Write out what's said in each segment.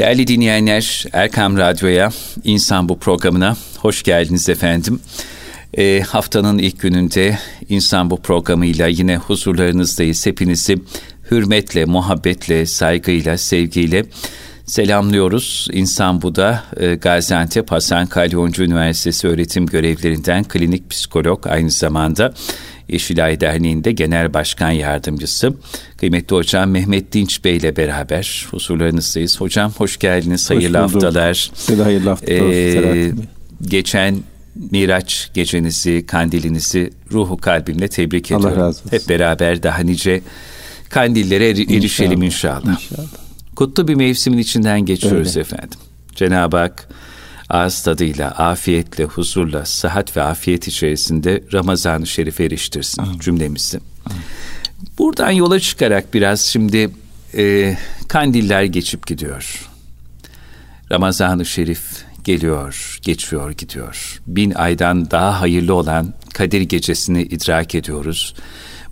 Değerli dinleyenler, Erkam Radyo'ya, İnsan Bu programına hoş geldiniz efendim. E, haftanın ilk gününde İnsan Bu programıyla yine huzurlarınızdayız. Hepinizi hürmetle, muhabbetle, saygıyla, sevgiyle selamlıyoruz. İnsan Bu da e, Gaziantep Hasan Kalyoncu Üniversitesi öğretim görevlerinden klinik psikolog aynı zamanda Yeşilay Derneği'nde Genel Başkan Yardımcısı. Kıymetli Hocam Mehmet Dinç Bey ile beraber huzurlarınızdayız. Hocam hoş geldiniz. Hayırlı hoş haftalar. Size hayırlı haftalar. Ee, geçen Miraç gecenizi, kandilinizi ruhu kalbimle tebrik ediyorum. Allah razı olsun. Hep beraber daha nice kandillere er- erişelim inşallah. inşallah. Kutlu bir mevsimin içinden geçiyoruz Öyle. efendim. Cenab-ı Hak ağız tadıyla, afiyetle, huzurla, sıhhat ve afiyet içerisinde Ramazan-ı Şerif'e eriştirsin Amin. cümlemizi. Amin. Buradan yola çıkarak biraz şimdi e, kandiller geçip gidiyor. Ramazan-ı Şerif geliyor, geçiyor, gidiyor. Bin aydan daha hayırlı olan Kadir Gecesi'ni idrak ediyoruz.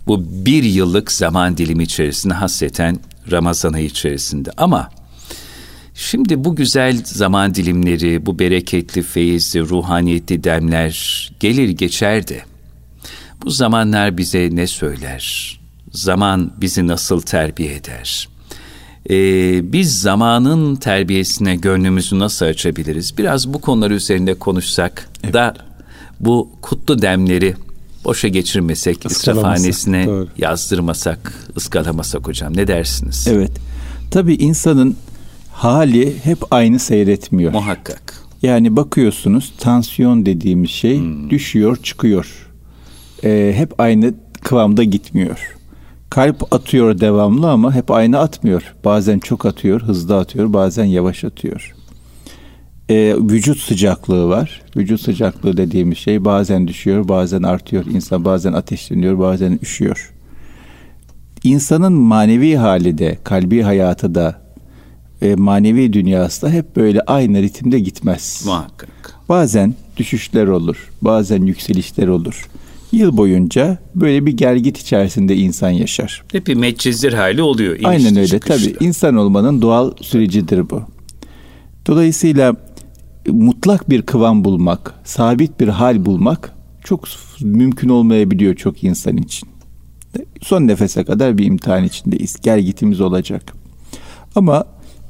Bu bir yıllık zaman dilimi içerisinde hasreten Ramazan ayı içerisinde. Ama Şimdi bu güzel zaman dilimleri, bu bereketli, feyizli, ruhaniyetli demler gelir geçer de bu zamanlar bize ne söyler? Zaman bizi nasıl terbiye eder? Ee, biz zamanın terbiyesine gönlümüzü nasıl açabiliriz? Biraz bu konular üzerinde konuşsak evet. da bu kutlu demleri boşa geçirmesek, israfhanesine yazdırmasak, ıskalamasak hocam. Ne dersiniz? Evet. Tabii insanın hali hep aynı seyretmiyor. Muhakkak. Yani bakıyorsunuz tansiyon dediğimiz şey hmm. düşüyor çıkıyor. Ee, hep aynı kıvamda gitmiyor. Kalp atıyor devamlı ama hep aynı atmıyor. Bazen çok atıyor, hızlı atıyor, bazen yavaş atıyor. Ee, vücut sıcaklığı var. Vücut sıcaklığı dediğimiz şey bazen düşüyor, bazen artıyor. İnsan bazen ateşleniyor, bazen üşüyor. İnsanın manevi hali de, kalbi hayatı da e, manevi dünyası da hep böyle aynı ritimde gitmez. Muhakkak. Bazen düşüşler olur, bazen yükselişler olur. Yıl boyunca böyle bir gergit içerisinde insan yaşar. Hep bir metcizdir hali oluyor. Aynen öyle tabii. insan olmanın doğal sürecidir bu. Dolayısıyla mutlak bir kıvam bulmak, sabit bir hal bulmak çok mümkün olmayabiliyor çok insan için. Son nefese kadar bir imtihan içindeyiz. Gergitimiz olacak. Ama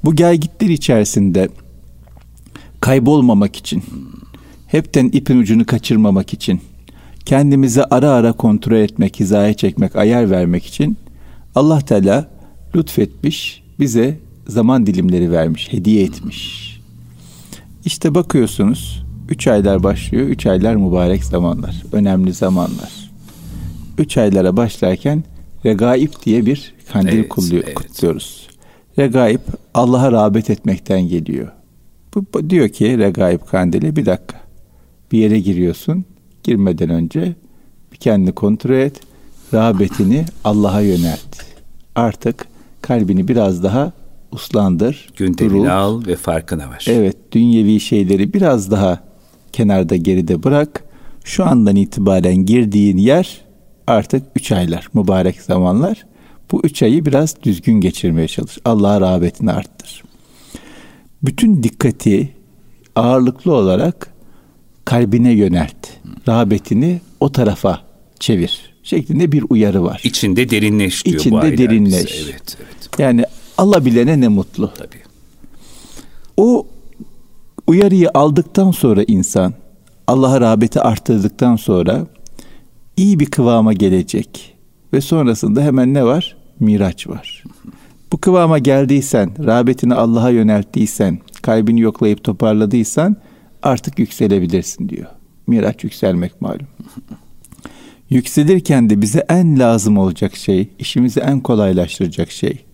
bu gelgitler içerisinde kaybolmamak için, hepten ipin ucunu kaçırmamak için, kendimizi ara ara kontrol etmek, hizaya çekmek, ayar vermek için Allah Teala lütfetmiş, bize zaman dilimleri vermiş, hediye etmiş. İşte bakıyorsunuz, üç aylar başlıyor, üç aylar mübarek zamanlar, önemli zamanlar. Üç aylara başlarken Regaib diye bir kandil evet, evet. kutluyoruz. Regaib Allah'a rağbet etmekten geliyor. Bu, diyor ki Regaib Kandili bir dakika. Bir yere giriyorsun. Girmeden önce bir kendini kontrol et. Rağbetini Allah'a yönelt. Artık kalbini biraz daha uslandır. Gündemini al ve farkına var. Evet, dünyevi şeyleri biraz daha kenarda geride bırak. Şu andan itibaren girdiğin yer artık üç aylar, mübarek zamanlar. Bu üç ayı biraz düzgün geçirmeye çalış. Allah'a rağbetini arttır. Bütün dikkati ağırlıklı olarak kalbine yönelt. Rağbetini o tarafa çevir şeklinde bir uyarı var. İçinde derinleş diyor İçinde bu derinleş. Bize. Evet, evet. Yani alabilene ne mutlu. Tabii. O uyarıyı aldıktan sonra insan Allah'a rağbeti arttırdıktan sonra iyi bir kıvama gelecek. Ve sonrasında hemen ne var? Miraç var. Bu kıvama geldiysen, rağbetini Allah'a yönelttiysen, kalbini yoklayıp toparladıysan artık yükselebilirsin diyor. Miraç yükselmek malum. Yükselirken de bize en lazım olacak şey, işimizi en kolaylaştıracak şey,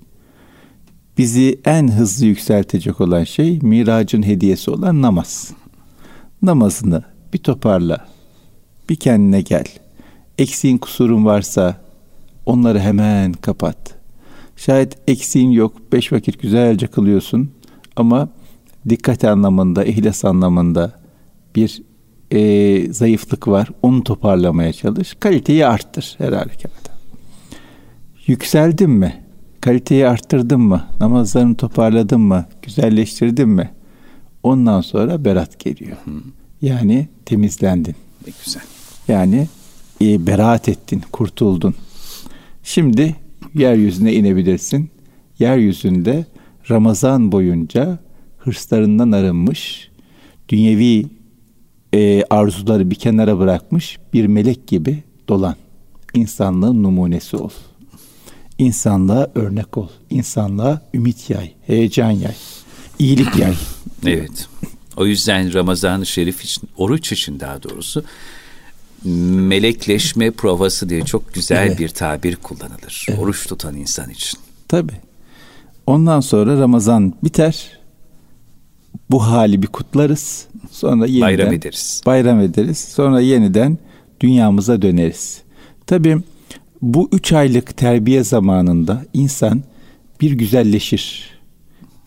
bizi en hızlı yükseltecek olan şey miracın hediyesi olan namaz. Namazını bir toparla, bir kendine gel. Eksiğin kusurun varsa onları hemen kapat. Şayet eksiğin yok, beş vakit güzelce kılıyorsun ama dikkat anlamında, ihlas anlamında bir e, zayıflık var. Onu toparlamaya çalış. Kaliteyi arttır her halükarda. Yükseldin mi? kaliteyi arttırdın mı? Namazlarını toparladın mı? Güzelleştirdin mi? Ondan sonra berat geliyor. Hı. Yani temizlendin. Ne güzel. Yani e, beraat ettin, kurtuldun. Şimdi yeryüzüne inebilirsin. Yeryüzünde Ramazan boyunca hırslarından arınmış, dünyevi e, arzuları bir kenara bırakmış bir melek gibi dolan. İnsanlığın numunesi ol. İnsanlığa örnek ol. İnsanlığa ümit yay, heyecan yay, iyilik yay. Evet. O yüzden Ramazan-ı Şerif için, oruç için daha doğrusu melekleşme provası diye çok güzel evet. bir tabir kullanılır. Evet. Oruç tutan insan için. Tabi. Ondan sonra Ramazan biter. Bu hali bir kutlarız. Sonra yeniden bayram ederiz. Bayram ederiz. Sonra yeniden dünyamıza döneriz. Tabi bu üç aylık terbiye zamanında insan bir güzelleşir,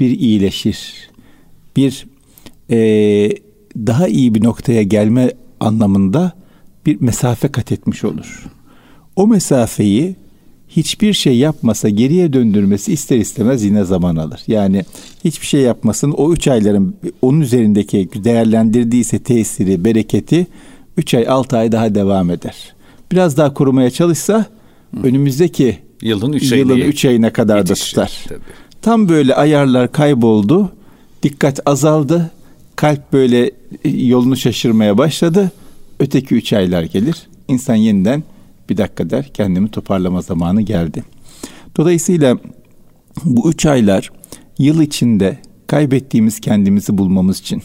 bir iyileşir, bir e, daha iyi bir noktaya gelme anlamında bir mesafe kat etmiş olur. O mesafeyi hiçbir şey yapmasa geriye döndürmesi ister istemez yine zaman alır. Yani hiçbir şey yapmasın o üç ayların onun üzerindeki değerlendirdiyse tesiri, bereketi üç ay altı ay daha devam eder. Biraz daha korumaya çalışsa Hı. önümüzdeki yılın üç, yılın üç ayına kadar yetişir, da tutar. Tabii. Tam böyle ayarlar kayboldu, dikkat azaldı, kalp böyle yolunu şaşırmaya başladı Öteki üç aylar gelir. İnsan yeniden bir dakika der kendimi toparlama zamanı geldi. Dolayısıyla bu üç aylar yıl içinde kaybettiğimiz kendimizi bulmamız için,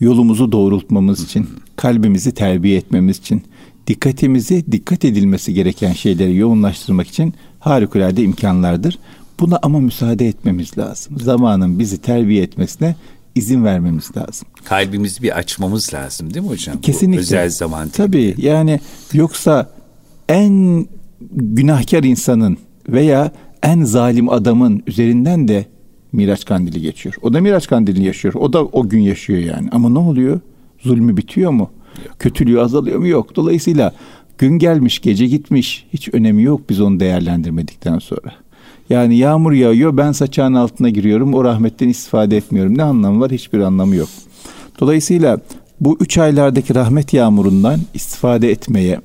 yolumuzu doğrultmamız için, kalbimizi terbiye etmemiz için, dikkatimizi dikkat edilmesi gereken şeyleri yoğunlaştırmak için harikulade imkanlardır. Buna ama müsaade etmemiz lazım. Zamanın bizi terbiye etmesine izin vermemiz lazım. Kalbimizi bir açmamız lazım değil mi hocam? Kesinlikle. Bu özel zaman. Tabii yani yoksa en günahkar insanın veya en zalim adamın üzerinden de Miraç kandili geçiyor. O da Miraç kandilini yaşıyor. O da o gün yaşıyor yani. Ama ne oluyor? Zulmü bitiyor mu? Yok. Kötülüğü azalıyor mu? Yok. Dolayısıyla gün gelmiş, gece gitmiş. Hiç önemi yok biz onu değerlendirmedikten sonra. Yani yağmur yağıyor ben saçağın altına giriyorum o rahmetten istifade etmiyorum. Ne anlamı var? Hiçbir anlamı yok. Dolayısıyla bu üç aylardaki rahmet yağmurundan istifade etmeye,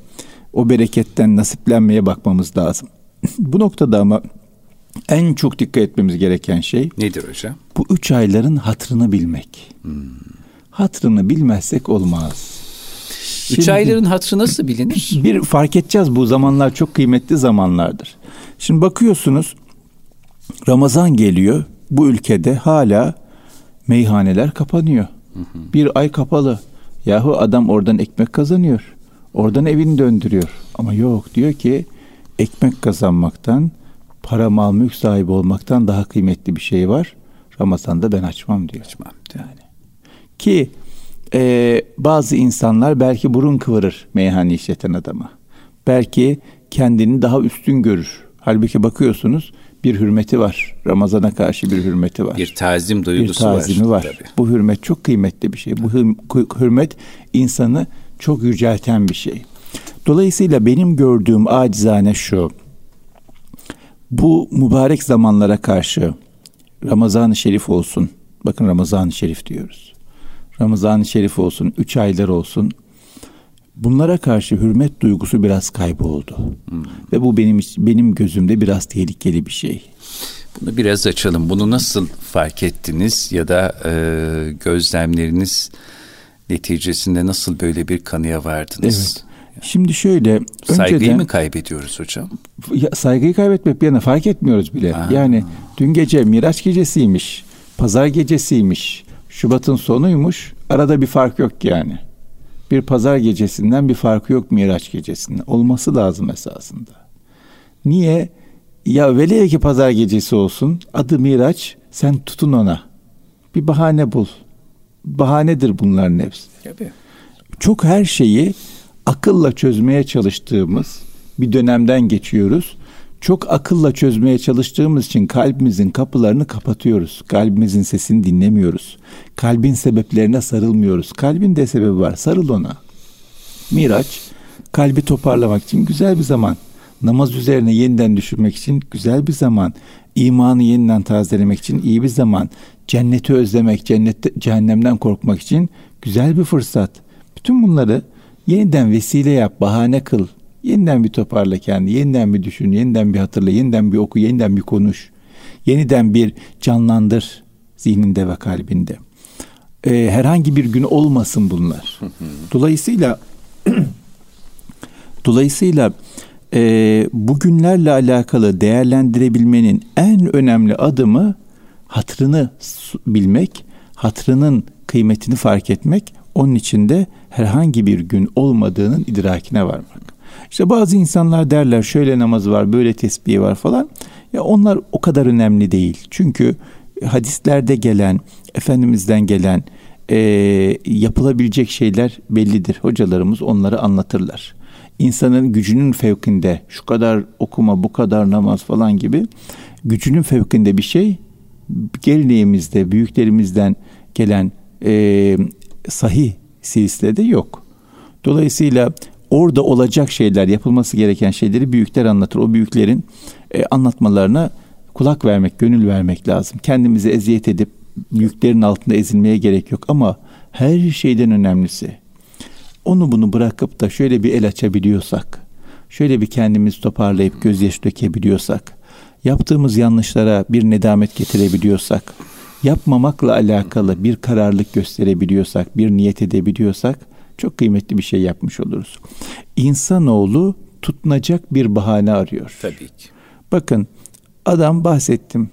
o bereketten nasiplenmeye bakmamız lazım. bu noktada ama en çok dikkat etmemiz gereken şey nedir hocam? Bu üç ayların hatrını bilmek. Hmm. Hatrını bilmezsek olmaz. Şimdi, üç ayların hatrı nasıl bilinir? Bir fark edeceğiz bu zamanlar çok kıymetli zamanlardır. Şimdi bakıyorsunuz Ramazan geliyor. Bu ülkede hala meyhaneler kapanıyor. Hı hı. Bir ay kapalı. Yahu adam oradan ekmek kazanıyor. Oradan evini döndürüyor. Ama yok diyor ki ekmek kazanmaktan, para mal mülk sahibi olmaktan daha kıymetli bir şey var. Ramazan'da ben açmam diyor. Açmam. Yani. Ki e, bazı insanlar belki burun kıvırır meyhane işleten adama. Belki kendini daha üstün görür. Halbuki bakıyorsunuz bir hürmeti var. Ramazana karşı bir hürmeti var. Bir tazim duygusu bir tazimi var. var. Bu hürmet çok kıymetli bir şey. Bu hürmet insanı çok yücelten bir şey. Dolayısıyla benim gördüğüm acizane şu. Bu mübarek zamanlara karşı Ramazan-ı Şerif olsun. Bakın Ramazan-ı Şerif diyoruz. Ramazan-ı Şerif olsun, üç aylar olsun, bunlara karşı hürmet duygusu biraz kayboldu. Hmm. Ve bu benim benim gözümde biraz tehlikeli bir şey. Bunu biraz açalım. Bunu nasıl fark ettiniz ya da e, gözlemleriniz neticesinde nasıl böyle bir kanıya vardınız? Evet. Şimdi şöyle saygıyı önceden, mı kaybediyoruz hocam? Ya, saygıyı kaybetmek bir yana fark etmiyoruz bile. Aa. Yani dün gece Miraç gecesiymiş, pazar gecesiymiş, Şubat'ın sonuymuş. Arada bir fark yok yani bir pazar gecesinden bir farkı yok Miraç gecesinden. Olması lazım esasında. Niye? Ya velev ki pazar gecesi olsun adı Miraç sen tutun ona. Bir bahane bul. Bahanedir bunların hepsi. Tabii. Çok her şeyi akılla çözmeye çalıştığımız bir dönemden geçiyoruz çok akılla çözmeye çalıştığımız için kalbimizin kapılarını kapatıyoruz. Kalbimizin sesini dinlemiyoruz. Kalbin sebeplerine sarılmıyoruz. Kalbin de sebebi var. Sarıl ona. Miraç kalbi toparlamak için güzel bir zaman. Namaz üzerine yeniden düşünmek için güzel bir zaman. İmanı yeniden tazelemek için iyi bir zaman. Cenneti özlemek, cennette, cehennemden korkmak için güzel bir fırsat. Bütün bunları yeniden vesile yap, bahane kıl. Yeniden bir toparla kendi, yeniden bir düşün, yeniden bir hatırla, yeniden bir oku, yeniden bir konuş. Yeniden bir canlandır zihninde ve kalbinde. Ee, herhangi bir gün olmasın bunlar. Dolayısıyla dolayısıyla e, bugünlerle alakalı değerlendirebilmenin en önemli adımı hatırını bilmek, hatırının kıymetini fark etmek, onun içinde herhangi bir gün olmadığının idrakine varmak. İşte bazı insanlar derler şöyle namazı var, böyle tesbihi var falan. Ya onlar o kadar önemli değil. Çünkü hadislerde gelen, Efendimiz'den gelen e, yapılabilecek şeyler bellidir. Hocalarımız onları anlatırlar. İnsanın gücünün fevkinde şu kadar okuma, bu kadar namaz falan gibi gücünün fevkinde bir şey geleneğimizde, büyüklerimizden gelen e, sahih silsilede yok. Dolayısıyla orada olacak şeyler, yapılması gereken şeyleri büyükler anlatır. O büyüklerin e, anlatmalarına kulak vermek, gönül vermek lazım. Kendimizi eziyet edip büyüklerin altında ezilmeye gerek yok ama her şeyden önemlisi onu bunu bırakıp da şöyle bir el açabiliyorsak, şöyle bir kendimizi toparlayıp gözyaşı dökebiliyorsak, yaptığımız yanlışlara bir nedamet getirebiliyorsak, yapmamakla alakalı bir kararlılık gösterebiliyorsak, bir niyet edebiliyorsak çok kıymetli bir şey yapmış oluruz. İnsanoğlu tutunacak bir bahane arıyor. Tabii ki. Bakın adam bahsettim.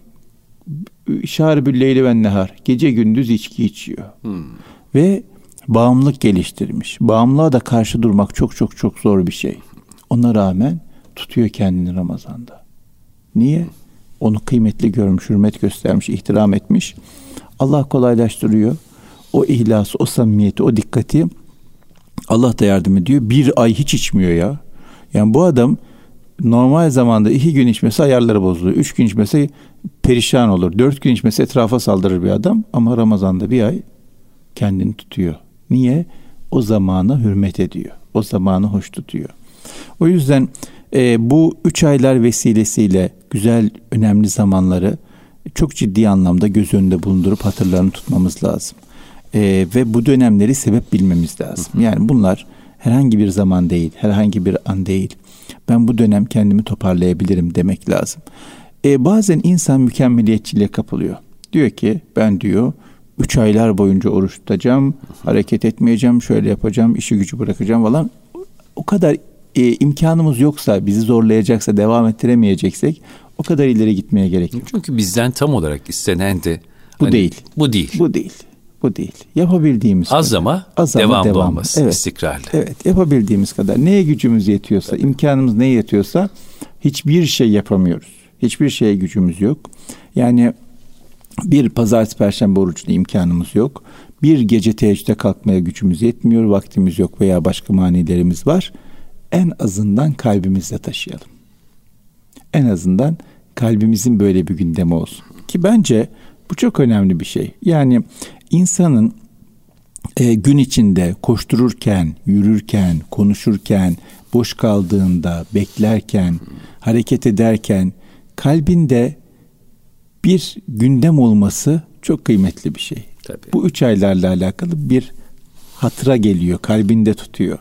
Şarbül leyli ve nehar. Gece gündüz içki içiyor. Hmm. Ve bağımlılık geliştirmiş. Bağımlılığa da karşı durmak çok çok çok zor bir şey. Ona rağmen tutuyor kendini Ramazan'da. Niye? Onu kıymetli görmüş, hürmet göstermiş, ihtiram etmiş. Allah kolaylaştırıyor. O ihlası, o samimiyeti, o dikkati Allah da yardım ediyor. Bir ay hiç içmiyor ya. Yani bu adam normal zamanda iki gün içmesi ayarları bozuluyor. Üç gün içmesi perişan olur. Dört gün içmesi etrafa saldırır bir adam. Ama Ramazan'da bir ay kendini tutuyor. Niye? O zamana hürmet ediyor. O zamanı hoş tutuyor. O yüzden e, bu üç aylar vesilesiyle güzel, önemli zamanları çok ciddi anlamda göz önünde bulundurup hatırlarını tutmamız lazım. E, ve bu dönemleri sebep bilmemiz lazım. Yani bunlar herhangi bir zaman değil, herhangi bir an değil. Ben bu dönem kendimi toparlayabilirim demek lazım. E, bazen insan mükemmeliyetçiliğe kapılıyor. Diyor ki ben diyor üç aylar boyunca oruç tutacağım, hareket etmeyeceğim, şöyle yapacağım, işi gücü bırakacağım falan. O kadar e, imkanımız yoksa, bizi zorlayacaksa, devam ettiremeyeceksek o kadar ileri gitmeye gerek yok. Çünkü bizden tam olarak istenen de bu hani, değil. Bu değil. Bu değil. Bu değil. Yapabildiğimiz az kadar. ama az devamlı ama devam. olması, evet. istikrarlı. Evet, yapabildiğimiz kadar. Neye gücümüz yetiyorsa, Tabii. imkanımız ne yetiyorsa hiçbir şey yapamıyoruz. Hiçbir şeye gücümüz yok. Yani bir pazartesi perşembe oruçlu imkanımız yok. Bir gece teheccüde kalkmaya gücümüz yetmiyor, vaktimiz yok veya başka manilerimiz var. En azından kalbimizde taşıyalım. En azından kalbimizin böyle bir gündemi olsun. Ki bence bu çok önemli bir şey. Yani insanın e, gün içinde koştururken, yürürken, konuşurken, boş kaldığında, beklerken, hareket ederken kalbinde bir gündem olması çok kıymetli bir şey. Tabii. Bu üç aylarla alakalı bir hatıra geliyor, kalbinde tutuyor.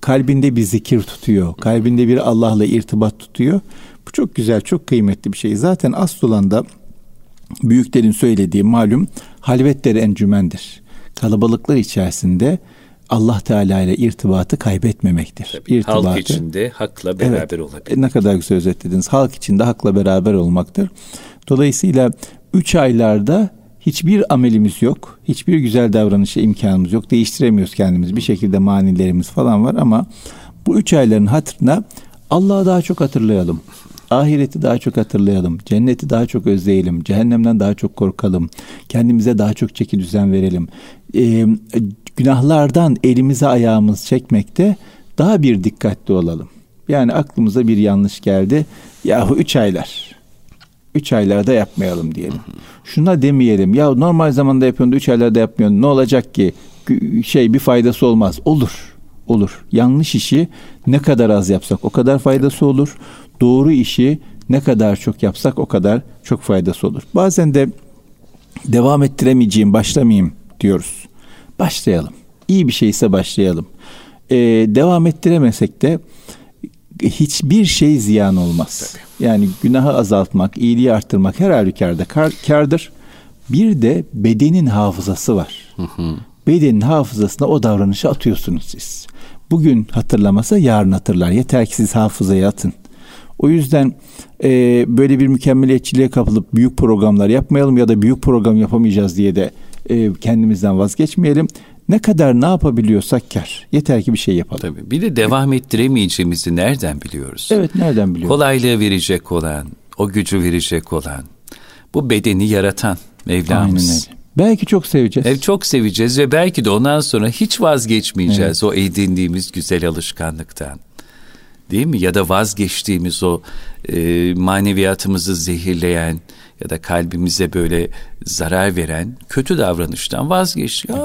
Kalbinde bir zikir tutuyor, kalbinde bir Allah'la irtibat tutuyor. Bu çok güzel, çok kıymetli bir şey. Zaten aslında büyüklerin söylediği malum halvetleri encümendir. Kalabalıklar içerisinde Allah Teala ile irtibatı kaybetmemektir. Tabii, irtibatı, halk içinde hakla beraber evet, olabilir. Ne kadar güzel özetlediniz. Halk içinde hakla beraber olmaktır. Dolayısıyla üç aylarda hiçbir amelimiz yok. Hiçbir güzel davranışa imkanımız yok. Değiştiremiyoruz kendimizi. Bir şekilde manilerimiz falan var ama bu üç ayların hatırına Allah'ı daha çok hatırlayalım. Ahireti daha çok hatırlayalım. Cenneti daha çok özleyelim. Cehennemden daha çok korkalım. Kendimize daha çok çeki düzen verelim. Ee, günahlardan elimize ayağımız çekmekte daha bir dikkatli olalım. Yani aklımıza bir yanlış geldi. Yahu üç aylar. Üç aylarda yapmayalım diyelim. Şuna demeyelim. Ya normal zamanda yapıyorsun, üç aylarda yapmıyorsun. Ne olacak ki? Şey bir faydası olmaz. Olur. olur. Yanlış işi ne kadar az yapsak o kadar faydası olur. Doğru işi ne kadar çok yapsak o kadar çok faydası olur. Bazen de devam ettiremeyeceğim, başlamayayım diyoruz. Başlayalım. İyi bir şeyse başlayalım. Ee, devam ettiremesek de hiçbir şey ziyan olmaz. Tabii. Yani günahı azaltmak, iyiliği arttırmak her halükarda kar, kardır. Bir de bedenin hafızası var. Hı hı. Bedenin hafızasına o davranışı atıyorsunuz siz. Bugün hatırlamasa yarın hatırlar. Yeter ki siz hafızaya atın. O yüzden e, böyle bir mükemmeliyetçiliğe kapılıp büyük programlar yapmayalım ya da büyük program yapamayacağız diye de e, kendimizden vazgeçmeyelim. Ne kadar ne yapabiliyorsak kar. Yeter ki bir şey yapalım. Tabii. Bir de devam ettiremeyeceğimizi nereden biliyoruz? Evet nereden biliyoruz? Kolaylığı verecek olan, o gücü verecek olan, bu bedeni yaratan Mevlamız. Aynen öyle. Belki çok seveceğiz. Evet çok seveceğiz ve belki de ondan sonra hiç vazgeçmeyeceğiz evet. o edindiğimiz güzel alışkanlıktan. Değil mi? Ya da vazgeçtiğimiz o e, maneviyatımızı zehirleyen ya da kalbimize böyle zarar veren kötü davranıştan vazgeç. Ya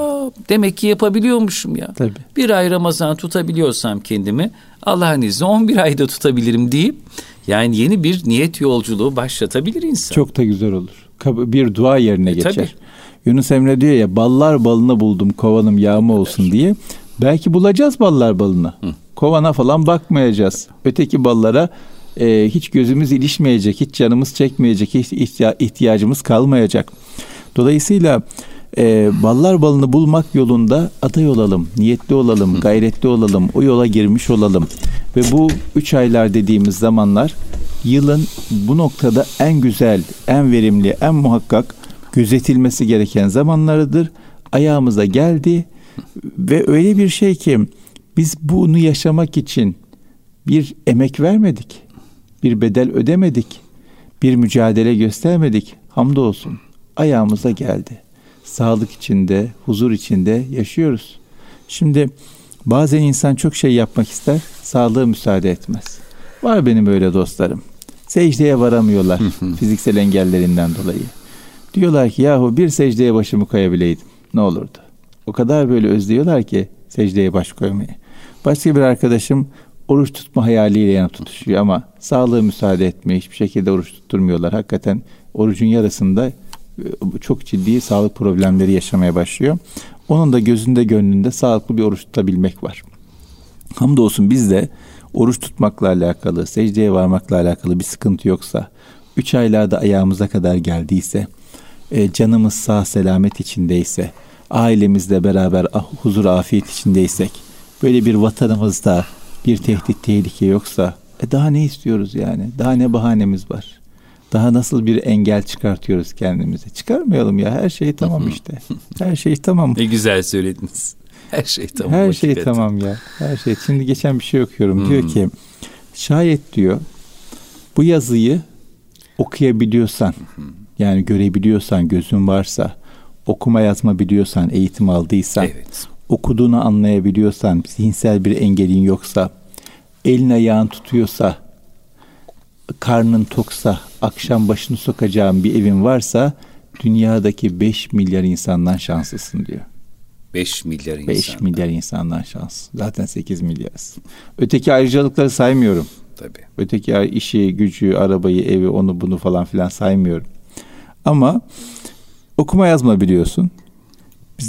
demek ki yapabiliyormuşum ya. Tabii. Bir ay Ramazan tutabiliyorsam kendimi Allah'ın izniyle 11 ayda tutabilirim deyip yani yeni bir niyet yolculuğu başlatabilir insan. Çok da güzel olur. Bir dua yerine e, geçer. Tabii. Yunus Emre diyor ya ballar balını buldum kovanım yağma olsun diye. Belki bulacağız ballar balını. Hı. Kovana falan bakmayacağız. Öteki ballara e, hiç gözümüz ilişmeyecek, hiç canımız çekmeyecek, hiç ihtiyacımız kalmayacak. Dolayısıyla e, ballar balını bulmak yolunda aday olalım, niyetli olalım, gayretli olalım, o yola girmiş olalım. Ve bu üç aylar dediğimiz zamanlar yılın bu noktada en güzel, en verimli, en muhakkak gözetilmesi gereken zamanlarıdır. Ayağımıza geldi ve öyle bir şey ki biz bunu yaşamak için bir emek vermedik. Bir bedel ödemedik. Bir mücadele göstermedik. Hamdolsun ayağımıza geldi. Sağlık içinde, huzur içinde yaşıyoruz. Şimdi bazen insan çok şey yapmak ister, sağlığı müsaade etmez. Var benim öyle dostlarım. Secdeye varamıyorlar fiziksel engellerinden dolayı. Diyorlar ki yahu bir secdeye başımı koyabileydim ne olurdu? O kadar böyle özlüyorlar ki secdeye baş koymayı. Başka bir arkadaşım oruç tutma hayaliyle yanıp tutuşuyor ama sağlığı müsaade etmiyor. Hiçbir şekilde oruç tutturmuyorlar. Hakikaten orucun yarısında e, çok ciddi sağlık problemleri yaşamaya başlıyor. Onun da gözünde gönlünde sağlıklı bir oruç tutabilmek var. Hamdolsun biz de oruç tutmakla alakalı, secdeye varmakla alakalı bir sıkıntı yoksa, üç aylarda ayağımıza kadar geldiyse, e, canımız sağ selamet içindeyse, ailemizle beraber ah, huzur afiyet içindeysek, böyle bir vatanımızda bir tehdit tehlike yoksa, e daha ne istiyoruz yani? Daha ne bahanemiz var? Daha nasıl bir engel çıkartıyoruz kendimize? Çıkarmayalım ya her şey tamam işte. Her şey tamam. ne güzel söylediniz. Her şey tamam. Her şey et. tamam ya. Her şey. Şimdi geçen bir şey okuyorum. Hmm. Diyor ki şayet diyor bu yazıyı okuyabiliyorsan yani görebiliyorsan gözün varsa okuma yazma biliyorsan eğitim aldıysan evet. okuduğunu anlayabiliyorsan zihinsel bir engelin yoksa elin ayağın tutuyorsa karnın toksa akşam başını sokacağın bir evin varsa dünyadaki 5 milyar insandan şanslısın diyor. 5 milyar insan. 5 milyar insandan şans. Zaten 8 milyarız. Öteki ayrıcalıkları saymıyorum. Tabii. Öteki işi, gücü, arabayı, evi, onu bunu falan filan saymıyorum. Ama okuma yazma biliyorsun.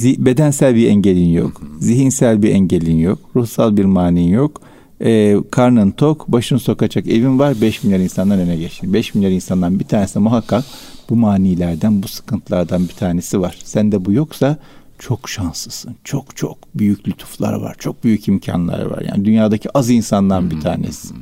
Bedensel bir engelin yok. Zihinsel bir engelin yok. Ruhsal bir manin yok. Ee, karnın tok, başını sokacak evin var. 5 milyar insandan öne geçtin. 5 milyar insandan bir tanesi muhakkak bu manilerden, bu sıkıntılardan bir tanesi var. Sende bu yoksa çok şanslısın. Çok çok büyük lütuflar var. Çok büyük imkanlar var. Yani dünyadaki az insandan bir tanesi.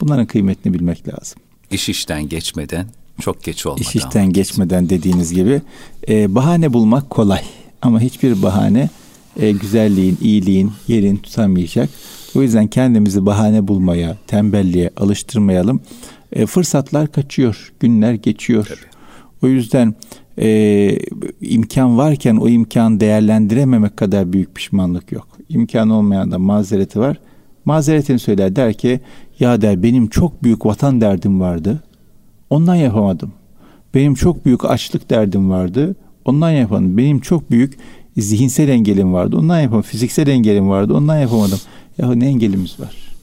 Bunların kıymetini bilmek lazım. İş işten geçmeden çok geç olmadan. İş işten geçmeden dediğiniz gibi e, bahane bulmak kolay. Ama hiçbir bahane e, güzelliğin, iyiliğin yerini tutamayacak. O yüzden kendimizi bahane bulmaya, tembelliğe alıştırmayalım. E, fırsatlar kaçıyor, günler geçiyor. Tabii. O yüzden e, imkan varken o imkan değerlendirememek kadar büyük pişmanlık yok. İmkan olmayan da mazereti var. Mazeretini söyler der ki ya der benim çok büyük vatan derdim vardı. Ondan yapamadım. Benim çok büyük açlık derdim vardı. Ondan yapamadım. Benim çok büyük Zihinsel engelim vardı. Ondan yapamadım. Fiziksel engelim vardı. Ondan yapamadım. Ya ne engelimiz var?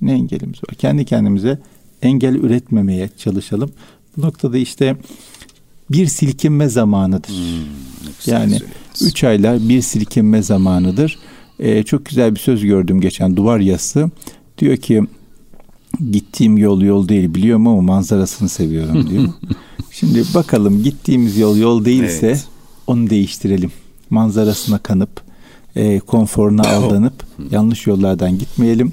Ne engelimiz var? Kendi kendimize engel üretmemeye çalışalım. Bu noktada işte bir silkinme zamanıdır. Hmm, yani üç aylar bir silkinme zamanıdır. Ee, çok güzel bir söz gördüm geçen duvar yazısı. Diyor ki gittiğim yol yol değil biliyorum ama manzarasını seviyorum diyor. Şimdi bakalım gittiğimiz yol yol değilse evet. onu değiştirelim. Manzarasına kanıp e, konforuna aldanıp yanlış yollardan gitmeyelim.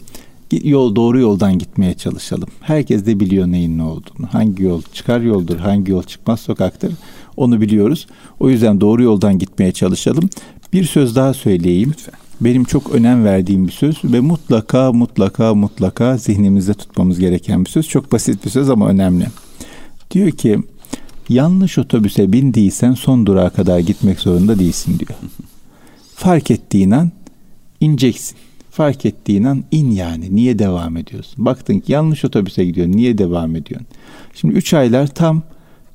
Yol doğru yoldan gitmeye çalışalım. Herkes de biliyor neyin ne olduğunu. Hangi yol çıkar yoldur, hangi yol çıkmaz sokaktır. Onu biliyoruz. O yüzden doğru yoldan gitmeye çalışalım. Bir söz daha söyleyeyim. Lütfen. Benim çok önem verdiğim bir söz ve mutlaka mutlaka mutlaka zihnimizde tutmamız gereken bir söz. Çok basit bir söz ama önemli. Diyor ki yanlış otobüse bindiysen son durağa kadar gitmek zorunda değilsin diyor. Fark ettiğin an ineceksin. Fark ettiğin an in yani. Niye devam ediyorsun? Baktın ki yanlış otobüse gidiyorsun. Niye devam ediyorsun? Şimdi üç aylar tam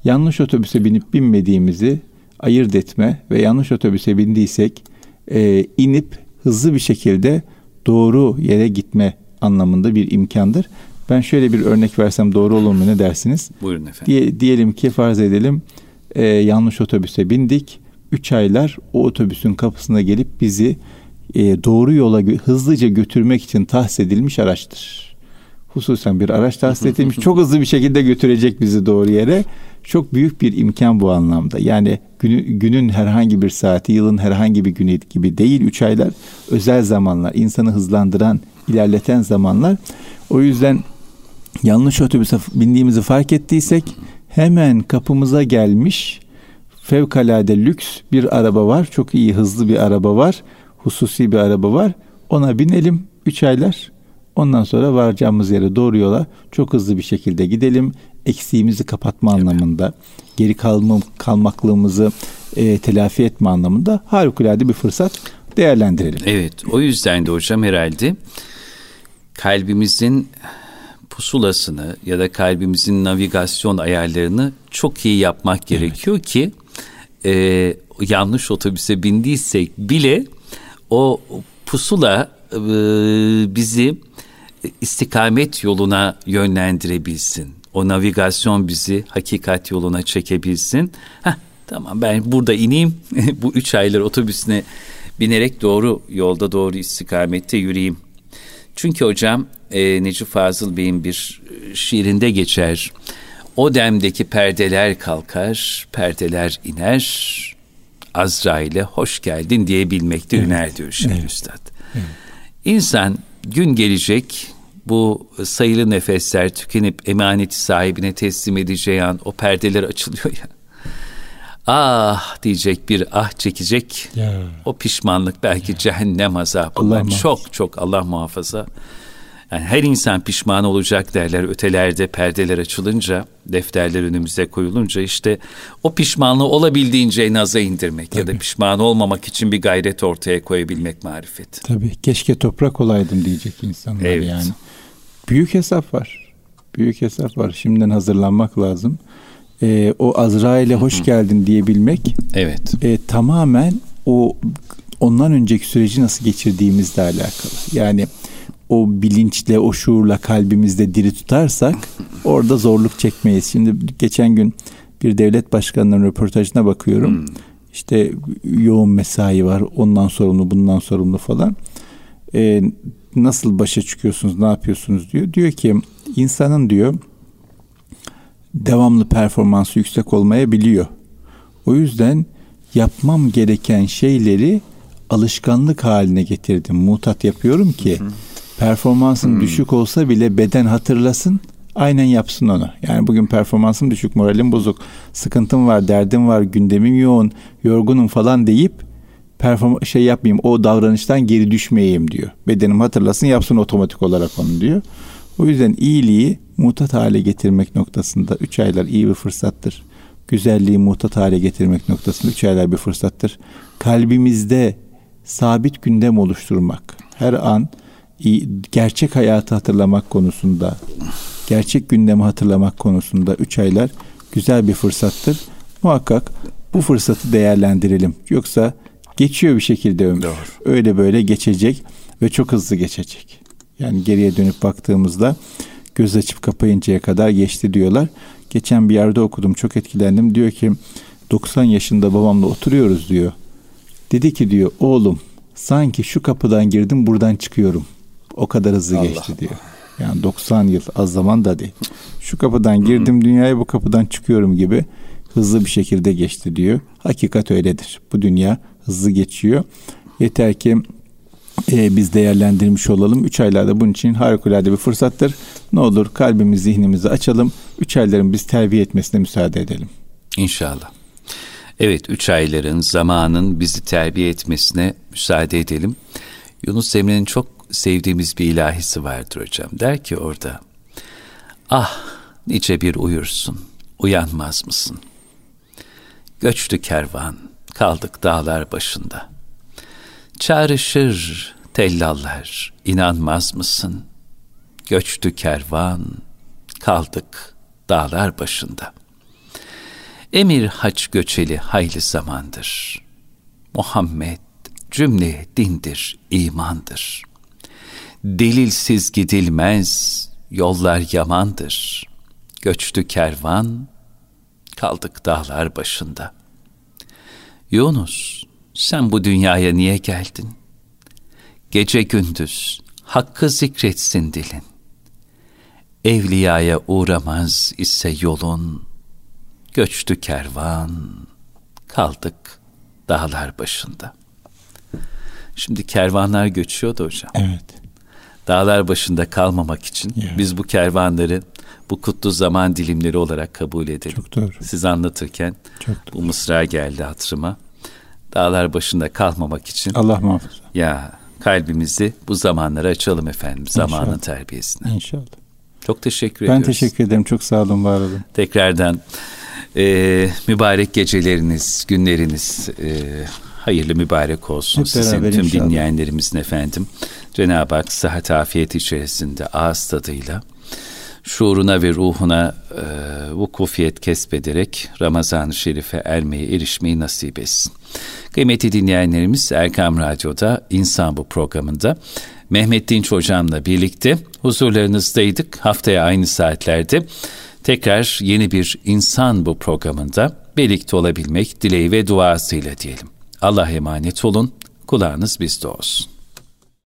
yanlış otobüse binip binmediğimizi ayırt etme ve yanlış otobüse bindiysek e, inip hızlı bir şekilde doğru yere gitme anlamında bir imkandır. Ben şöyle bir örnek versem doğru olur mu ne dersiniz? Buyurun efendim. Diye, diyelim ki farz edelim e, yanlış otobüse bindik. Üç aylar o otobüsün kapısına gelip bizi e, doğru yola hızlıca götürmek için tahsis edilmiş araçtır. Hususen bir araç tahsis edilmiş çok hızlı bir şekilde götürecek bizi doğru yere. Çok büyük bir imkan bu anlamda. Yani günü, günün herhangi bir saati, yılın herhangi bir günü gibi değil. Üç aylar özel zamanlar, insanı hızlandıran, ilerleten zamanlar. O yüzden yanlış otobüse bindiğimizi fark ettiysek hemen kapımıza gelmiş fevkalade lüks bir araba var. Çok iyi hızlı bir araba var. Hususi bir araba var. Ona binelim üç aylar. Ondan sonra varacağımız yere doğru yola çok hızlı bir şekilde gidelim. Eksiğimizi kapatma evet. anlamında, geri kalma, kalmaklığımızı e, telafi etme anlamında harikulade bir fırsat değerlendirelim. Evet o yüzden de hocam herhalde kalbimizin pusulasını ya da kalbimizin navigasyon ayarlarını çok iyi yapmak gerekiyor evet. ki e, yanlış otobüse bindiysek bile o pusula e, bizi istikamet yoluna yönlendirebilsin. O navigasyon bizi hakikat yoluna çekebilsin. Heh, tamam ben burada ineyim bu üç aylar otobüsüne binerek doğru yolda doğru istikamette yürüyeyim. Çünkü hocam e, Necip Fazıl Bey'in bir şiirinde geçer. O demdeki perdeler kalkar, perdeler iner. Azrail'e hoş geldin diyebilmekte evet. üner diyor Şeyh evet. Üstad. Evet. İnsan gün gelecek bu sayılı nefesler tükenip emaneti sahibine teslim edeceği an o perdeler açılıyor ya. Ah diyecek bir ah çekecek. Ya. O pişmanlık belki ya. cehennem azabından çok çok Allah muhafaza. Yani her insan pişman olacak derler ötelerde perdeler açılınca, defterler önümüze koyulunca işte o pişmanlığı olabildiğince naza indirmek Tabii. ya da pişman olmamak için bir gayret ortaya koyabilmek marifet. Tabii keşke toprak olaydım diyecek insanlar evet. yani. Büyük hesap var. Büyük hesap var. Şimdiden hazırlanmak lazım. Ee, o Azrail'e hoş geldin diyebilmek. Evet. E, tamamen o ondan önceki süreci nasıl geçirdiğimizle alakalı. Yani o bilinçle, o şuurla kalbimizde diri tutarsak orada zorluk çekmeyiz. Şimdi geçen gün bir devlet başkanının röportajına bakıyorum. Hmm. İşte yoğun mesai var, ondan sorumlu, bundan sorumlu falan. Ee, nasıl başa çıkıyorsunuz, ne yapıyorsunuz diyor. Diyor ki insanın diyor devamlı performansı yüksek olmaya biliyor. O yüzden yapmam gereken şeyleri alışkanlık haline getirdim. Mutat yapıyorum ki hı hı performansın hmm. düşük olsa bile beden hatırlasın aynen yapsın onu. Yani bugün performansım düşük, moralim bozuk, sıkıntım var, derdim var, gündemim yoğun, yorgunum falan deyip perform şey yapmayayım, o davranıştan geri düşmeyeyim diyor. Bedenim hatırlasın, yapsın otomatik olarak onu diyor. O yüzden iyiliği mutat hale getirmek noktasında üç aylar iyi bir fırsattır. Güzelliği mutat hale getirmek noktasında üç aylar bir fırsattır. Kalbimizde sabit gündem oluşturmak, her an gerçek hayatı hatırlamak konusunda, gerçek gündemi hatırlamak konusunda üç aylar güzel bir fırsattır. Muhakkak bu fırsatı değerlendirelim. Yoksa Geçiyor bir şekilde ömür. Doğru. Öyle böyle geçecek ve çok hızlı geçecek. Yani geriye dönüp baktığımızda göz açıp kapayıncaya kadar geçti diyorlar. Geçen bir yerde okudum çok etkilendim. Diyor ki 90 yaşında babamla oturuyoruz diyor. Dedi ki diyor oğlum sanki şu kapıdan girdim buradan çıkıyorum. O kadar hızlı Allah geçti diyor. Yani 90 yıl az zaman da değil. Şu kapıdan girdim dünyaya bu kapıdan çıkıyorum gibi hızlı bir şekilde geçti diyor. Hakikat öyledir. Bu dünya hızlı geçiyor. Yeter ki e, biz değerlendirmiş olalım. Üç aylarda bunun için harikulade bir fırsattır. Ne olur kalbimizi, zihnimizi açalım. Üç ayların biz terbiye etmesine müsaade edelim. İnşallah. Evet, üç ayların, zamanın bizi terbiye etmesine müsaade edelim. Yunus Emre'nin çok sevdiğimiz bir ilahisi vardır hocam. Der ki orada, ah nice bir uyursun, uyanmaz mısın? Göçtü kervan, kaldık dağlar başında. Çağrışır tellallar, inanmaz mısın? Göçtü kervan, kaldık dağlar başında. Emir haç göçeli hayli zamandır. Muhammed cümle dindir, imandır. Delilsiz gidilmez, yollar yamandır. Göçtü kervan, kaldık dağlar başında. Yunus, sen bu dünyaya niye geldin? Gece gündüz hakkı zikretsin dilin. Evliyaya uğramaz ise yolun, göçtü kervan, kaldık dağlar başında. Şimdi kervanlar göçüyordu hocam. Evet. Dağlar başında kalmamak için evet. biz bu kervanları bu kutlu zaman dilimleri olarak kabul edelim. Çok doğru. Siz anlatırken Çok doğru. bu mısra geldi hatırıma. Dağlar başında kalmamak için. Allah muhafaza. Ya kalbimizi bu zamanlara açalım efendim. İnşallah. Zamanın terbiyesine. İnşallah. Çok teşekkür ben ediyoruz. Ben teşekkür ederim. Çok sağ olun, var olun. Tekrardan e, mübarek geceleriniz, günleriniz e, hayırlı mübarek olsun Hep sizin tüm inşallah. dinleyenlerimizin efendim. Cenab-ı Hak sıhhat afiyet içerisinde ağız tadıyla şuuruna ve ruhuna e, vukufiyet kesbederek Ramazan-ı Şerif'e ermeyi, erişmeyi nasip etsin. Kıymetli dinleyenlerimiz Erkam Radyo'da İnsan Bu programında Mehmet Dinç Hocam'la birlikte huzurlarınızdaydık. Haftaya aynı saatlerde tekrar yeni bir İnsan Bu programında birlikte olabilmek dileği ve duasıyla diyelim. Allah emanet olun, kulağınız bizde olsun.